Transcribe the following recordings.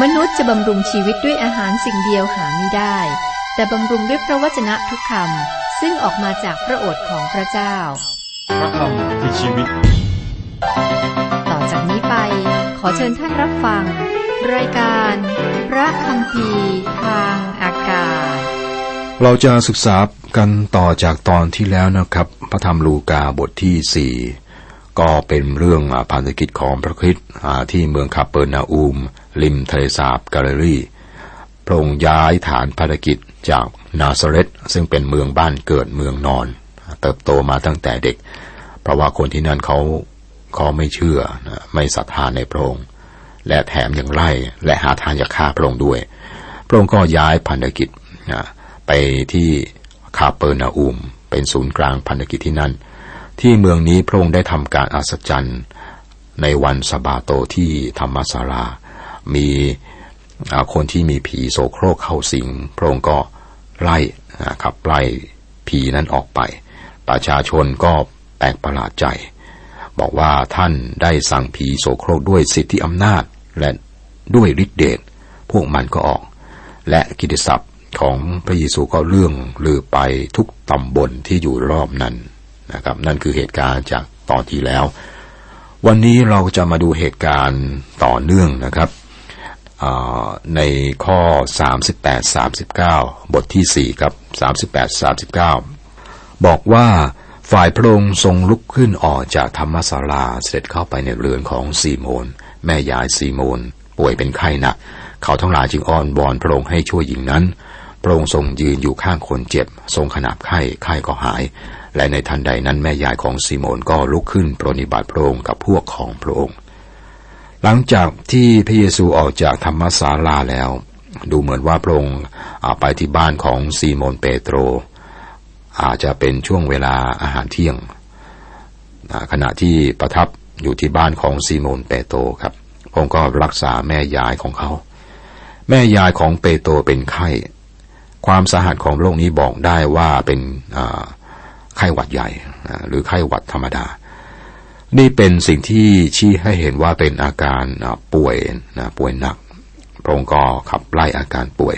มนุษย์จะบำรุงชีวิตด้วยอาหารสิ่งเดียวหาไม่ได้ แต่บำรุงด้วยพระวจนะทุกคำซึ่งออกมาจากพระโอษฐ์ของพระเจ้า พระคำคือชีวิต ต่อจากนี้ไป ขอเชิญท่านรับฟัง รายการ พระคำพีทางอากาศ เราจะศึกษากันต่อจากตอนที่แล้วนะครับ พระธรรมลูกาบทที่สี่ก็เป็นเรื่องอ่าพันธกิจของพระคริสต์อ่าที่เมืองคาเปอร์นาอูม ริมทะเลสาบกาลิลีพระองค์ย้ายฐานภารกิจจากนาซาเรตซึ่งเป็นเมืองบ้านเกิดเมืองนอน เติบโตมาตั้งแต่เด็ก เพราะว่าคนที่นั่นเขาเขาไม่เชื่อไม่ศรัทธาในพระองค์ และแถมยังไล่และหาทางจะฆ่าพระองค์ด้วย พระองค์ก็ย้ายพันธกิจไปที่คาเปอร์นาอูมเป็นศูนย์กลางพันธกิจที่นั่น ที่เมืองนี้พระองค์ได้ทำการอัศจรรย์ในวันสบาโตที่ธรรมศาลา มีคนที่มีผีโสโครกเข้าสิง พระองค์ก็ไล่นะครับไล่ผีนั้นออกไป ประชาชนก็แปลกประหลาดใจ บอกว่าท่านได้สั่งผีโสโครกด้วยสิทธิอำนาจและด้วยฤทธิเดชพวกมันก็ออก และกิตติศัพท์ของพระเยซูก็เรื่องลือไปทุกตำบลที่อยู่รอบนั้นนะครับ นั่นคือเหตุการณ์จากตอนที่แล้ว วันนี้เราจะมาดูเหตุการณ์ต่อเนื่องนะครับ ในข้อ 38 39 บทที่ 4 ครับ 38 39 บอกว่าฝ่ายพระองค์ทรงลุกขึ้นออกจากธรรมศาลาเสด็จเข้าไปในเรือนของซีโมน แม่ยายซีโมน ป่วยเป็นไข้หนัก เขาทั้งหลายจึงอ้อนวอนพระองค์ให้ช่วยหญิงนั้น พระองค์ทรงยืนอยู่ข้างคนเจ็บ ทรงขนาบไข้ไข้ก็หาย และในทันใดนั้นแม่ยายของซีโมนก็ลุกขึ้นปรนนิบัติพระองค์กับพวกของพระองค์ หลังจากที่พระเยซูออกจากธรรมศาลาแล้ว ดูเหมือนว่าพระองค์ไปที่บ้านของซีโมนเปโตร อาจจะเป็นช่วงเวลาอาหารเที่ยง ขณะที่ประทับอยู่ที่บ้านของซีโมนเปโตรครับพระองค์ก็รักษาแม่ยายของเขา แม่ยายของเปโตรเป็นไข้ ความสาหัสของโรคนี้บอกได้ว่าเป็นไข้หวัดใหญ่หรือไข้หวัดธรรมดา นี่เป็นสิ่งที่ชี้ให้เห็นว่าเป็นอาการป่วยนะป่วยหนัก พระองค์ก็ขับไล่อาการป่วย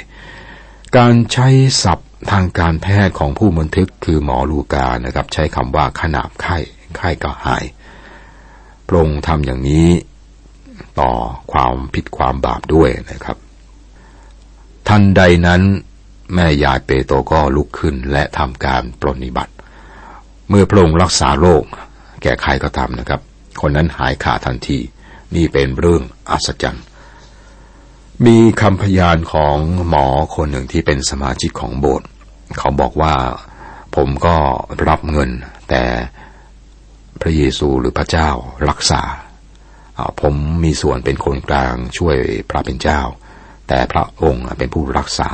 การใช้ศัพท์ทางการแพทย์ของผู้บันทึกคือหมอลูกานะครับ ใช้คำว่าขนาบไข้ไข้ก็หาย พระองค์ทำอย่างนี้ต่อความผิดความบาปด้วยนะครับ ทันใดนั้นแม่ยายเปโตรก็ลุกขึ้นและทำการปรนนิบัติ เมื่อพระองค์รักษาโรค แก่ใครก็ตามนะครับ คนนั้นหายขาดทันที นี่เป็นเรื่องอัศจรรย์ มีคำพยานของหมอคนหนึ่งที่เป็นสมาชิกของโบสถ์เขาบอกว่าผมก็รับเงิน แต่พระเยซูหรือพระเจ้ารักษา ผมมีส่วนเป็นคนกลางช่วยพระเป็นเจ้า แต่พระองค์เป็นผู้รักษา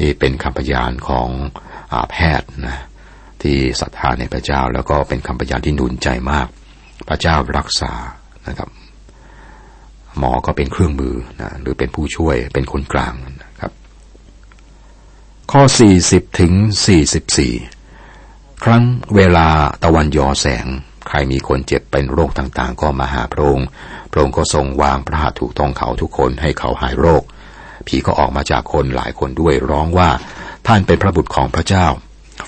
นี่เป็นคำพยานของอแพทย์นะ ที่ศรัทธาในพระเจ้า แล้วก็เป็นคำพยานที่หนุนใจมาก พระเจ้ารักษานะครับ หมอก็เป็นเครื่องมือนะหรือเป็นผู้ช่วยเป็นคนกลางนะครับ ข้อ 40 ถึง 44 ครั้งเวลาตะวันยอแสง ใครมีคนเจ็บเป็นโรคต่างๆ ก็มาหาพระองค์พระองค์ก็ทรงวางพระหัตถ์ถูกต้องเขาทุกคนให้เขาหายโรคผีก็ออกมาจากคนหลายคนด้วยร้องว่าท่านเป็นพระบุตรของพระเจ้า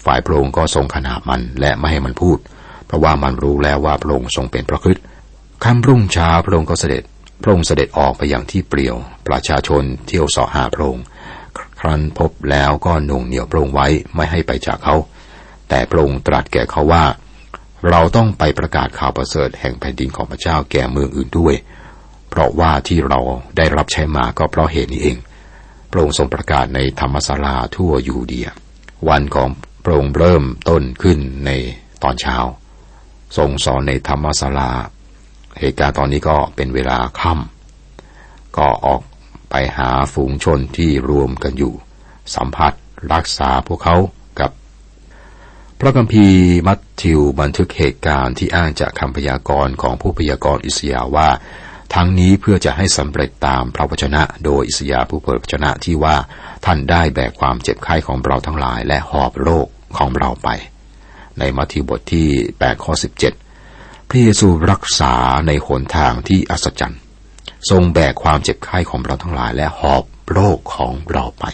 ฝ่ายพระองค์ก็ทรงขนาบมันและไม่ให้มันพูด เพราะว่ามันรู้แล้วว่าพระองค์ทรงเป็นพระคริสต์ค่ำรุ่งเช้าพระองค์ก็เสด็จ พระองค์เสด็จออกไปอย่างที่เปลี่ยว ประชาชนเที่ยวสาะหาพระองค์ครั้นพบแล้วก็หน่วงเหนี่ยวพระองค์ไว้ไม่ให้ไปจากเขา แต่พระองค์ตรัสแก่เขาว่า เราต้องไปประกาศข่าวประเสริฐแห่งแผ่นดินของพระเจ้าแก่เมืองอื่นด้วย เพราะว่าที่เราได้รับใช้มาก็เพราะเหตุนี้เอง พระองค์ทรงประกาศในธรรมศาลาทั่วยูเดีย วันของ พระองค์เริ่มต้นขึ้นในตอนเช้า ทรงสอนในธรรมศาลา เหตุการณ์ตอนนี้ก็เป็นเวลาค่ำก็ออกไปหาฝูงชนที่รวมกันอยู่ สัมผัสรักษาพวกเขากับ พระคัมภีร์มัทธิวบันทึกเหตุการณ์ที่อ้างจากคำพยากรณ์ของผู้พยากรณ์อิสยาว่า ทั้งนี้เพื่อจะให้สำเร็จตามพระวจนะ โดยอิสยาห์ผู้เผยพระวจนะที่ว่าท่านได้แบกความเจ็บไข้ของเราทั้งหลาย และหอบโรคของเราไป ในมัทธิวบทที่8ข้อ17 พระเยซูรักษาในหนทางที่อัศจรรย์ ทรงแบกความเจ็บไข้ของเราทั้งหลาย และหอบโรคของเราไป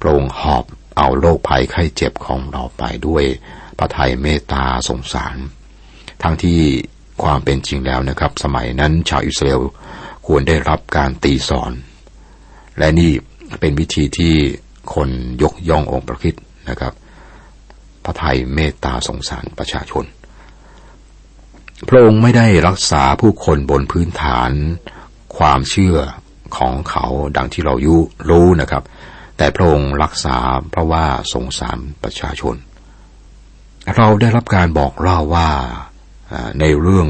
พระองค์หอบเอาโรคภัยไข้เจ็บของเราไปด้วยพระทัยเมตตาสงสาร ทั้งที่ ความเป็นจริงแล้วนะครับ สมัยนั้นชาวอิสราเอลควรได้รับการตีสอน และนี่เป็นวิธีที่คนยกย่ององค์พระคิดนะครับ พระไทยเมตตาสงสารประชาชน พระองค์ไม่ได้รักษาผู้คนบนพื้นฐาน ความเชื่อของเขาดังที่เรายุรู้นะครับ แต่พระองค์รักษาเพราะว่าสงสารประชาชน เราได้รับการบอกเล่าว่า ในเรื่อง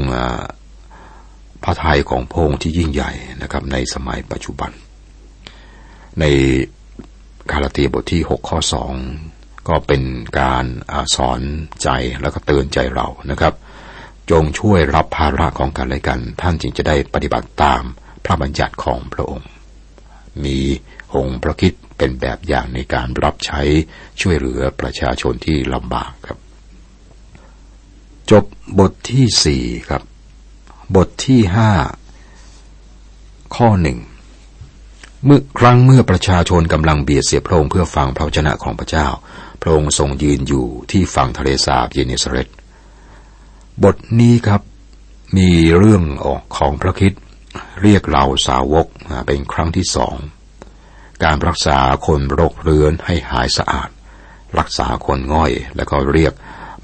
พระทัยของพระองค์ที่ยิ่งใหญ่นะครับ ในสมัยปัจจุบัน ในคาราตีบทที่ 6 ข้อ 2 ก็เป็นการอสอนใจแล้วก็เตือนใจเรานะครับ จงช่วยรับภาระของกันและกัน ท่านจึงจะได้ปฏิบัติตามพระบัญญัติของพระองค์ มีองค์พระคิดเป็นแบบอย่างในการรับใช้ช่วยเหลือประชาชนที่ลำบากครับ จบบทที่สี่ครับ บทที่ห้าข้อหนึ่งเมื่อครั้งเมื่อประชาชนกำลังเบียดเสียพระองค์เพื่อฟังพระวจนะของพระเจ้า พระองค์ทรงยืนอยู่ที่ฝั่งทะเลสาบเยเนสเรตบทนี้ครับมีเรื่องออกของพระคิดเรียกเหล่าสาวกเป็นครั้งที่สอง การรักษาคนโรคเรื้อนให้หายสะอาด รักษาคนง่อยแล้วก็เรียก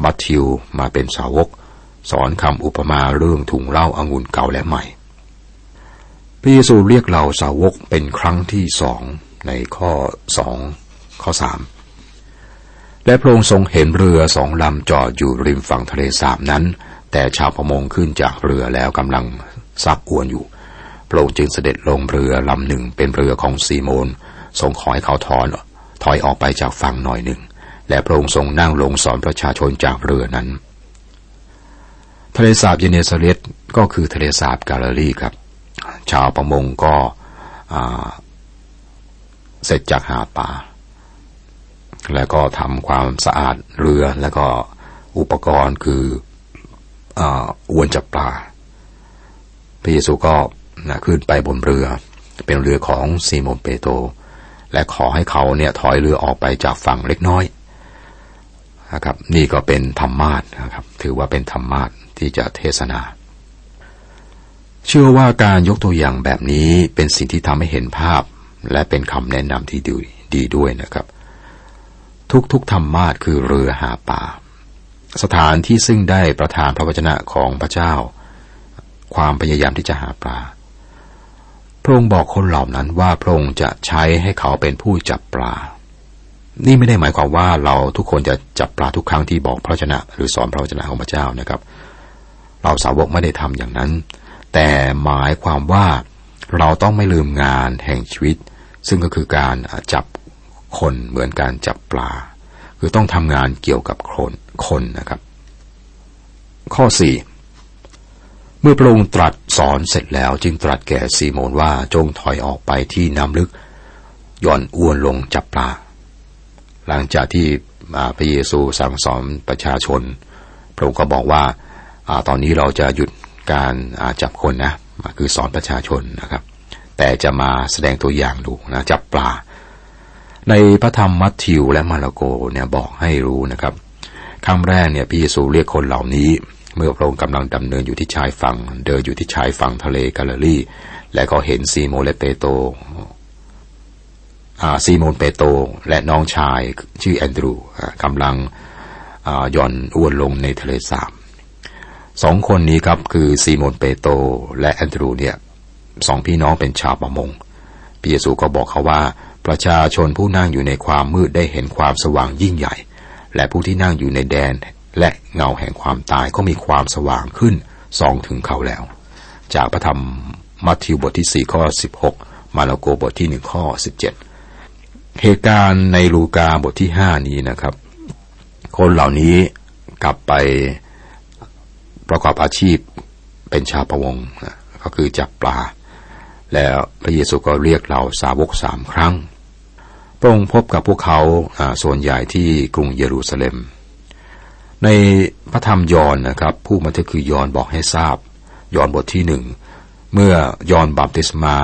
มัทธิวมาเป็นสาวก สอนคำอุปมาเรื่องถุงเหล้าอางุ่นเก่าและใหม่พระเยซูเรียกเราสาวกเป็นครั้งที่สองในข้อสองข้อสามและพระองค์ทรงเห็นเรือสองลำจอดอยู่ริมฝั่งทะเลสาบนั้น แต่ชาวประมงขึ้นจากเรือแล้วกำลังซักอวนอยู่ พระองค์จึงเสด็จลงเรือลำหนึ่งเป็นเรือของซีโมนทรงขอให้เขาถอนถอยออกไปจากฝั่งหน่อยหนึ่ง และพระองค์ทรงนั่งลงสอนประชาชนจากเรือนั้น ทะเลสาบเยเนซาเรตก็คือทะเลสาบกาลาลีครับ ชาวประมงก็เสร็จจากหาปลาแล้วก็ทำความสะอาดเรือแล้วก็อุปกรณ์คืออวนจับปลาพระเยซูก็นะขึ้นไปบนเรือ เป็นเรือของซีโมนเปโตรและขอให้เขาเนี่ยถอยเรือออกไปจากฝั่งเล็กน้อย นะครับ นี่ก็เป็นธรรมาทนะครับ ถือว่าเป็นธรรมาทที่จะเทศนา เชื่อว่าการยกตัวอย่างแบบนี้เป็นสิ่งที่ทำให้เห็นภาพ และเป็นคำแนะนำที่ดีดีด้วยนะครับ ทุกๆธรรมาทคือเรือหาปลาสถานที่ซึ่งได้ประทานพระวจนะของพระเจ้า ความพยายามที่จะหาปลาพระองค์บอกคนเหล่านั้นว่าพระองค์จะใช้ให้เขาเป็นผู้จับปลา นี่ไม่ได้หมายความว่าเราทุกคนจะจับปลาทุกครั้งที่บอกพระวจนะ หรือสอนพระวจนะของพระเจ้านะครับ เราสาวกไม่ได้ทำอย่างนั้น แต่หมายความว่าเราต้องไม่ลืมงานแห่งชีวิต ซึ่งก็คือการจับคนเหมือนการจับปลา คือต้องทำงานเกี่ยวกับคนคนนะครับ ข้อสี่เมื่อพระองค์ตรัสสอนเสร็จแล้วจึงตรัสแก่ซีโมนว่าจงถอยออกไปที่น้ำลึก ย่อนอ้วนลงจับปลา หลังจากที่พระเยซูสั่งสอนประชาชน พระองค์ก็บอกว่าอตอนนี้เราจะหยุดการจับคนนะคือสอนประชาชนนะครับ แต่จะมาแสดงตัวอย่างดูนะจับปลา ในพระธรรมมัทธิวและมาระโกเนี่ยบอกให้รู้นะครับครั้งแรกเนี่ยพระเยซูเรียกคนเหล่านี้ เมื่อพระองค์กำลังดำเนินอยู่ที่ชายฝั่ง เดินอยู่ที่ชายฝั่งทะเลกาลิลีและก็เห็นซีโมและเปโต ซีโมนเปโตรและน้องชายชื่อแอนดรูกำลังหย่อนอวนลงในทะเลสาบสองคนนี้ครับคือซีโมนเปโตรและแอนดรูเนี่ยสองพี่น้องเป็นชาวประมงพระเยซูก็บอกเขาว่า ประชาชนผู้นั่งอยู่ในความมืดได้เห็นความสว่างยิ่งใหญ่ และผู้ที่นั่งอยู่ในแดนและเงาแห่งความตายก็มีความสว่างขึ้นส่องถึงเขาแล้ว จากพระธรรมมัทธิวบทที่สี่ข้อสิบหกมาระโกบทที่หนึ่งข้อสิบ เหตุการณ์ในลูกาบทที่ห้านี้นะครับ คนเหล่านี้กลับไปประกอบอาชีพเป็นชาวประวงก็คือจับปลา แล้วพระเยซูก็เรียกเราสาวกสามครั้งพระองค์พบกับพวกเขาส่วนใหญ่ที่กรุงเยรูซาเล็ม ในพระธรรมยอนนะครับ ผู้บันทึกคือยอนบอกให้ทราบ ยอนบทที่หนึ่ง เมื่อยอนบัพติศมา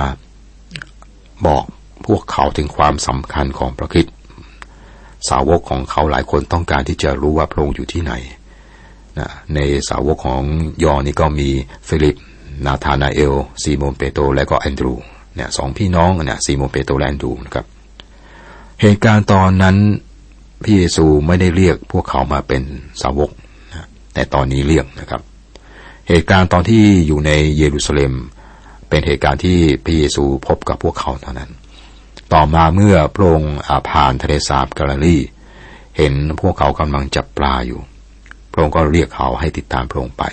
บอก พวกเขาถึงความสำคัญของพระคิดสาวกของเขาหลายคนต้องการที่จะรู้ว่าพระองค์อยู่ที่ไหนนะในสาวกของยอห์นนี่ก็มีฟิลิป นาธานาเอล ซีโมนเปโตรและก็แอนดรูเนี่ยสองพี่น้องเนี่ยซีโมนเปโตรและแอนดรูนะครับ เหตุการณ์ตอนนั้นพระเยซูไม่ได้เรียกพวกเขามาเป็นสาวกนะแต่ตอนนี้เรียกนะครับ เหตุการณ์ตอนที่อยู่ในเยรูซาเล็ม เป็นเหตุการณ์ที่พระเยซูพบกับพวกเขาเท่านั้น ต่อมาเมื่อพระองค์ผ่านทะเลสาบกาลิลีเห็นพวกเขากำลังจับปลาอยู่ พระองค์ก็เรียกเขาให้ติดตามพระองค์ไป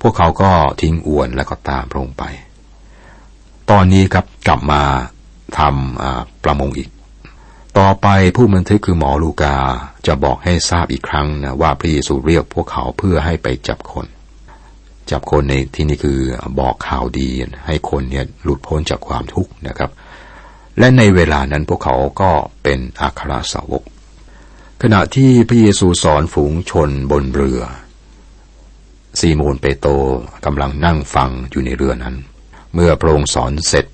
พวกเขาก็ทิ้งอวนแล้วก็ตามพระองค์ไป ตอนนี้ครับกลับมาทำประมงอีก ต่อไปผู้บันทึกคือหมอลูกาจะบอกให้ทราบอีกครั้งนะว่าพระเยซูเรียกพวกเขาเพื่อให้ไปจับคน จับคนในที่นี้คือบอกข่าวดีให้คนเนี่ยหลุดพ้นจากความทุกข์นะครับ และในเวลานั้นพวกเขาก็เป็นอัครสาวก ขณะที่พระเยซูสอนฝูงชนบนเรือ ซีโมนเปโตรกำลังนั่งฟังอยู่ในเรือนั้น เมื่อพระองค์สอนเสร็จ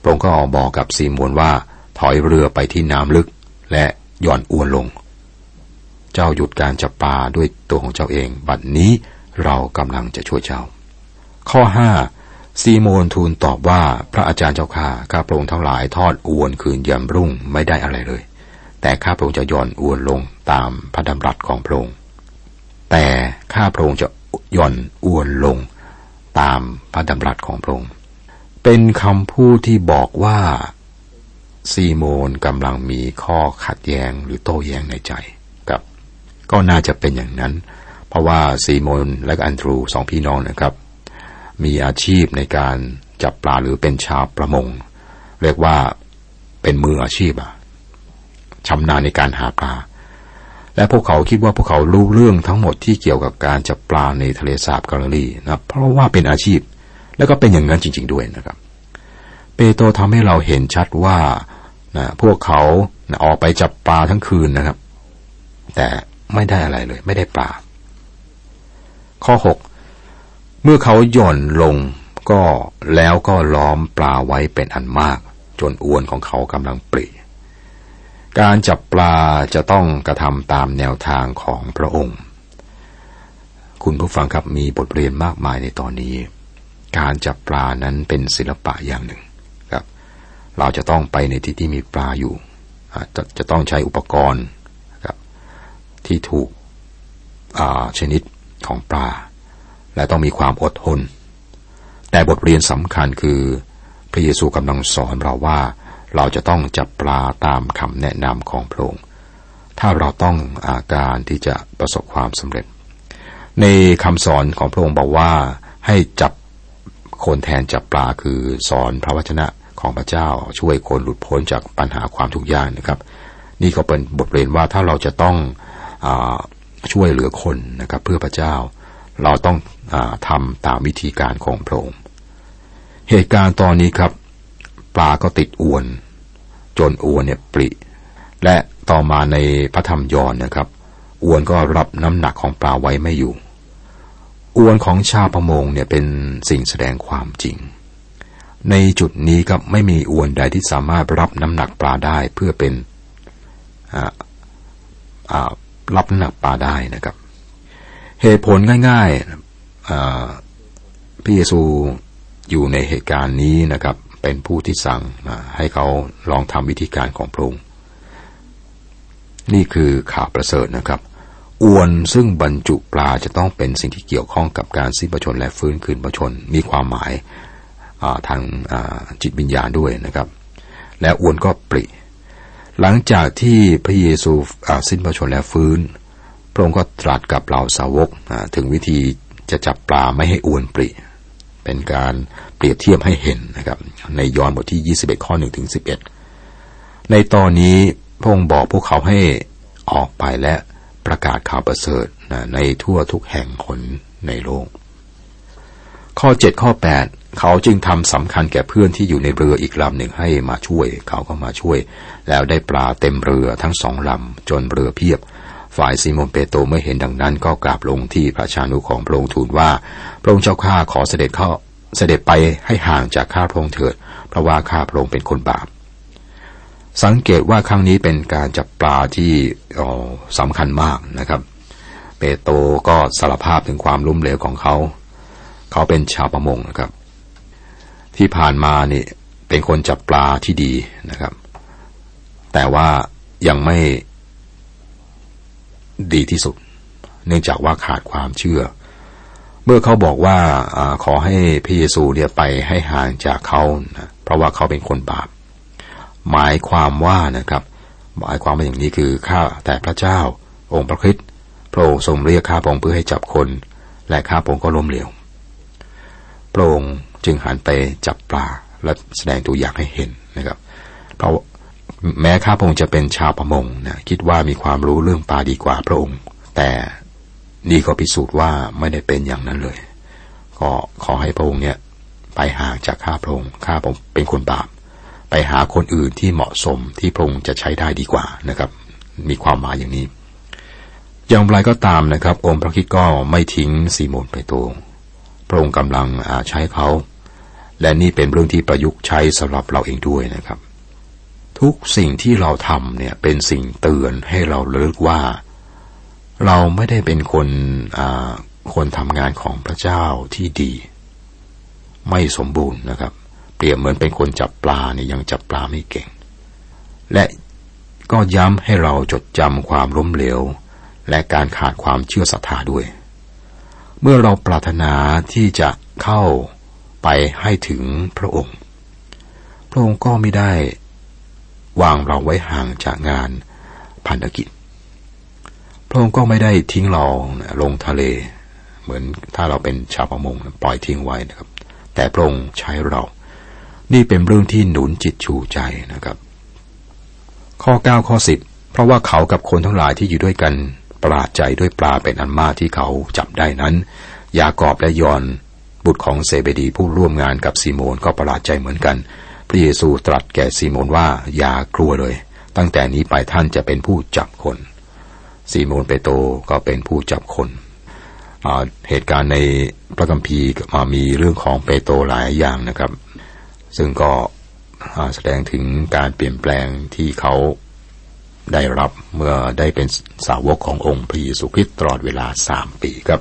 พระองค์ก็บอกกับซีโมนว่าถอยเรือไปที่น้ำลึกและย่อนอวนลง เจ้าหยุดการจับปลาด้วยตัวของเจ้าเอง บัดนี้เรากำลังจะช่วยเจ้า ข้อห้า ซีโมนทูลตอบว่าพระอาจารย์เจ้าข้าข้าพระองค์ทั้งหลายทอดอวนคืนยามรุ่งไม่ได้อะไรเลย แต่ข้าพระองค์จะย่อนอวนลงตามพระดำรัสของพระองค์แต่ข้าพระองค์จะย่อนอวนลงตามพระดำรัสของพระองค์เป็นคำพูดที่บอกว่าซีโมนกำลังมีข้อขัดแย้งหรือโต้แย้งในใจครับ ก็น่าจะเป็นอย่างนั้น เพราะว่าซีโมนและอันทรูสองพี่น้องนะครับ มีอาชีพในการจับปลาหรือเป็นชาวประมง เรียกว่าเป็นมืออาชีพอะชำนาญในการหาปลา และพวกเขาคิดว่าพวกเขารู้เรื่องทั้งหมดที่เกี่ยวกับการจับปลาในทะเลสาบกาลลีนะเพราะว่าเป็นอาชีพ แล้วก็เป็นอย่างนั้นจริง ๆด้วยนะครับ เปโตรทำให้เราเห็นชัดว่านะพวกเขานะออกไปจับปลาทั้งคืนนะครับ แต่ไม่ได้อะไรเลย ไม่ได้ปลาข้อหก เมื่อเขาหย่อนลงก็แล้วก็ล้อมปลาไว้เป็นอันมาก จนอวนของเขากำลังปรีการจับปลาจะต้องกระทำตามแนวทางของพระองค์ คุณผู้ฟังครับมีบทเรียนมากมายในตอนนี้ การจับปลานั้นเป็นศิลปะอย่างหนึ่งครับ เราจะต้องไปในที่ที่มีปลาอยู่ จะจะต้องใช้อุปกรณ์ครับที่ถูกชนิดของปลา และต้องมีความอดทน แต่บทเรียนสำคัญคือ พระเยซูกำลังสอนเราว่าเราจะต้องจับปลาตามคำแนะนำของพระองค์ ถ้าเราต้องอาการที่จะประสบความสำเร็จ ในคำสอนของพระองค์บอกว่าให้จับคนแทนจับปลาคือสอนพระวจนะของพระเจ้า ช่วยคนหลุดพ้นจากปัญหาความทุกข์ยากนะครับ นี่ก็เป็นบทเรียนว่าถ้าเราจะต้องอช่วยเหลือคนนะครับเพื่อพระเจ้า เราต้อง ทำตามวิธีการของพระองค์เหตุการณ์ตอนนี้ครับ ปลาก็ติดอวน จนอวนเนี่ยปริและต่อมาในพระธรรมยอนนะครับ อวนก็รับน้ำหนักของปลาไว้ไม่อยู่ อวนของชาวประมงเนี่ยเป็นสิ่งแสดงความจริง ในจุดนี้ครับไม่มีอวนใดที่สามารถรับน้ำหนักปลาได้เพื่อเป็นรับน้ำหนักปลาได้นะครับ เหตุผลง่าย ๆ พระเยซูอยู่ในเหตุการณ์นี้นะครับ เป็นผู้ที่สั่งให้เขาลองทำวิธีการของพระองค์นี่คือข่าวประเสริฐนะครับอวนซึ่งบรรจุปลาจะต้องเป็นสิ่งที่เกี่ยวข้องกับการสิ้นประชนและฟื้นคืนประชนมีความหมายทางจิตวิญญาณด้วยนะครับ และอวนก็ปริ หลังจากที่พระเยซูสิ้นพระชนและฟื้น พระองค์ก็ตรัสกับเหล่าสาวกถึงวิธี จะจับปลาไม่ให้อ้วนปริเป็นการเปรียบเทียบให้เห็นนะครับ ในยอห์นบทที่ 21 ข้อ1ถึง11 ในตอนนี้พระองค์บอกพวกเขาให้ออกไปและประกาศข่าวประเสริฐในทั่วทุกแห่งคนในโลก ข้อ 7 ข้อ 8 เขาจึงทำสำคัญแก่เพื่อนที่อยู่ในเรืออีกลำหนึ่งให้มาช่วย เขาก็มาช่วย แล้วได้ปลาเต็มเรือทั้งสองลำจนเรือเพียบ ฝ่ายซีโมนเปโตรเมื่อเห็นดังนั้นก็กราบลงที่พระชานุของพระองค์ทูลว่า พระองค์เจ้าข้าขอเสด็จเข้าเสด็จไปให้ห่างจากข้าพระองค์เถิด เพราะว่าข้าพระองค์เป็นคนบาป สังเกตว่าครั้งนี้เป็นการจับปลาที่สำคัญมากนะครับ เปโตรก็สารภาพถึงความล้มเหลวของเขา เขาเป็นชาวประมงนะครับ ที่ผ่านมานี่เป็นคนจับปลาที่ดีนะครับ แต่ว่ายังไม่ ดีที่สุด เนื่องจากว่าขาดความเชื่อ เมื่อเขาบอกว่าอขอให้พระเยซูเนี่ยไปให้ห่างจากเขานะเพราะว่าเขาเป็นคนบาป หมายความว่านะครับ หมายความว่าอย่างนี้คือข้าแต่พระเจ้า องค์พระคริสต์พระองค์ทรงเรียกข้าพระองค์เพื่อให้จับคน และข้าพระองค์ก็ล้มเหลวพระองค์จึงหันไปจับปลาและแสดงตัวอย่างให้เห็นนะครับ เพราะ แม้ข้าพงจะเป็นชาวประมงนะคิดว่ามีความรู้เรื่องปลาดีกว่าพระองค์ แต่นี่ก็พิสูจน์ว่าไม่ได้เป็นอย่างนั้นเลย ก็ขอให้พระองค์เนี่ยไปห่างจากข้าพระองค์ข้าผมเป็นคนบาปไปหาคนอื่นที่เหมาะสมที่พระองค์จะใช้ได้ดีกว่านะครับ มีความหมายอย่างนี้ อย่างไรก็ตามนะครับ องค์พระคิดก็ไม่ทิ้งสีโมนไปโตพระองค์กำลังใช้เขา และนี่เป็นเรื่องที่ประยุกต์ใช้สำหรับเราเองด้วยนะครับ ทุกสิ่งที่เราทำเนี่ยเป็นสิ่งเตือนให้เราเลิกว่า เราไม่ได้เป็นคนคนทำงานของพระเจ้าที่ดี ไม่สมบูรณ์นะครับ เปรียบเหมือนเป็นคนจับปลาเนี่ยยังจับปลาไม่เก่ง และก็ย้ำให้เราจดจำความล้มเหลว และการขาดความเชื่อศรัทธาด้วย เมื่อเราปรารถนาที่จะเข้าไปให้ถึงพระองค์ พระองค์ก็ไม่ได้ วางเราไว้ห่างจากงานพันธกิจ พระองค์ก็ไม่ได้ทิ้งเราลงทะเล เหมือนถ้าเราเป็นชาวประมงปล่อยทิ้งไว้นะครับ แต่พระองค์ใช้เรา นี่เป็นเรื่องที่หนุนจิตชูใจนะครับ ข้อ 9 ข้อ 10 เพราะว่าเขากับคนทั้งหลายที่อยู่ด้วยกันประหลาดใจด้วยปลาเป็นอันมากที่เขาจับได้นั้น ยากอบและยอนบุตรของเซเบดีผู้ร่วมงานกับซีโมนก็ประหลาดใจเหมือนกัน พระเยซูตรัสแก่ซีโมนว่าอย่ากลัวเลย ตั้งแต่นี้ไปท่านจะเป็นผู้จับคนซีโมนเปโตรก็เป็นผู้จับคนเหตุการณ์ในพระคัมภีร์มามีเรื่องของเปโตรหลายอย่างนะครับ ซึ่งก็แสดงถึงการเปลี่ยนแปลงที่เขาได้รับเมื่อได้เป็นสาวกขององค์พระเยซูคริสต์ตลอดเวลาสามปีครับ